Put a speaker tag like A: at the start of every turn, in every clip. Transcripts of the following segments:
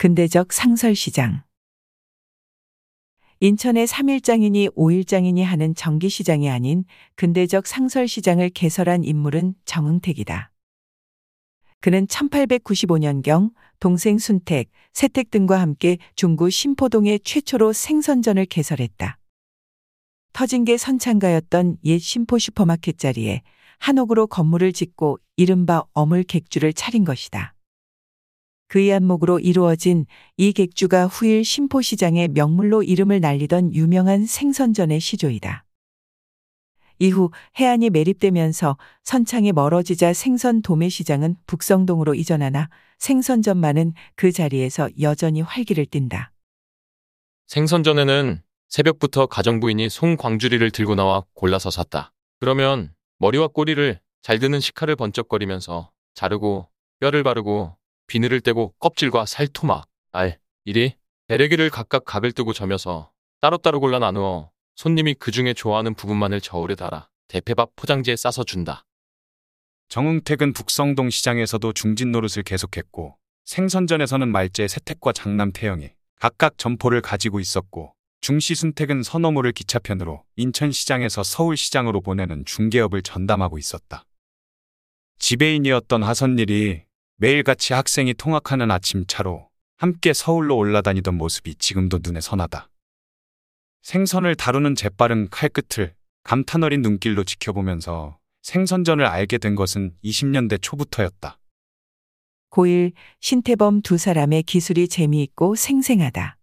A: 근대적 상설시장. 인천의 3일장이니 5일장이니 하는 정기시장이 아닌 근대적 상설시장을 개설한 인물은 정응택이다. 그는 1895년경 동생 순택, 세택 등과 함께 중구 신포동에 최초로 생선전을 개설했다. 터진 게 선창가였던 옛 신포 슈퍼마켓 자리에 한옥으로 건물을 짓고 이른바 어물 객주를 차린 것이다. 그의 안목으로 이루어진 이 객주가 후일 신포시장의 명물로 이름을 날리던 유명한 생선전의 시조이다. 이후 해안이 매립되면서 선창이 멀어지자 생선 도매시장은 북성동으로 이전하나 생선전만은 그 자리에서 여전히 활기를 띈다.
B: 생선전에는 새벽부터 가정부인이 송광주리를 들고 나와 골라서 샀다. 그러면 머리와 꼬리를 잘 드는 식칼을 번쩍거리면서 자르고 뼈를 바르고 비늘을 떼고 껍질과 살, 토막, 알, 이리 베레기를 각각 각을 뜨고 점여서 따로따로 골라 나누어 손님이 그 중에 좋아하는 부분만을 저울에 달아 대패밥 포장지에 싸서 준다.
C: 정응택은 북성동 시장에서도 중진 노릇을 계속했고 생선전에서는 말제 세택과 장남 태영이 각각 점포를 가지고 있었고 중시 순택은 선어물을 기차편으로 인천시장에서 서울시장으로 보내는 중개업을 전담하고 있었다. 지배인이었던 하선일이 매일같이 학생이 통학하는 아침차로 함께 서울로 올라다니던 모습이 지금도 눈에 선하다. 생선을 다루는 재빠른 칼끝을 감탄 어린 눈길로 지켜보면서 생선전을 알게 된 것은 20년대 초부터였다.
A: 고1 신태범 두 사람의 기술이 재미있고 생생하다.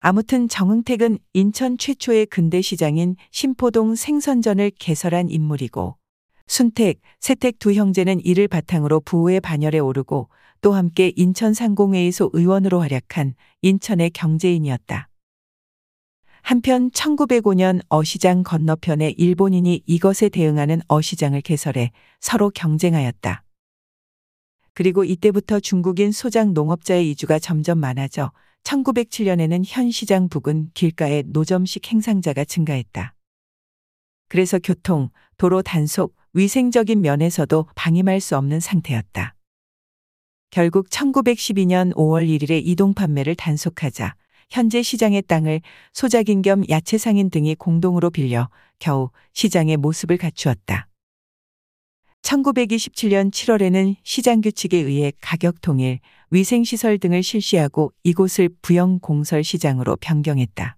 A: 아무튼 정응택은 인천 최초의 근대 시장인 신포동 생선전을 개설한 인물이고 순택, 세택 두 형제는 이를 바탕으로 부호의 반열에 오르고 또 함께 인천 상공회의소 의원으로 활약한 인천의 경제인이었다. 한편 1905년 어시장 건너편에 일본인이 이것에 대응하는 어시장을 개설해 서로 경쟁하였다. 그리고 이때부터 중국인 소장 농업자의 이주가 점점 많아져 1907년에는 현 시장 부근 길가에 노점식 행상자가 증가했다. 그래서 교통, 도로 단속, 위생적인 면에서도 방임할 수 없는 상태였다. 결국 1912년 5월 1일에 이동 판매를 단속하자 현재 시장의 땅을 소작인 겸 야채 상인 등이 공동으로 빌려 겨우 시장의 모습을 갖추었다. 1927년 7월에는 시장 규칙에 의해 가격 통일, 위생시설 등을 실시하고 이곳을 부영 공설 시장으로 변경했다.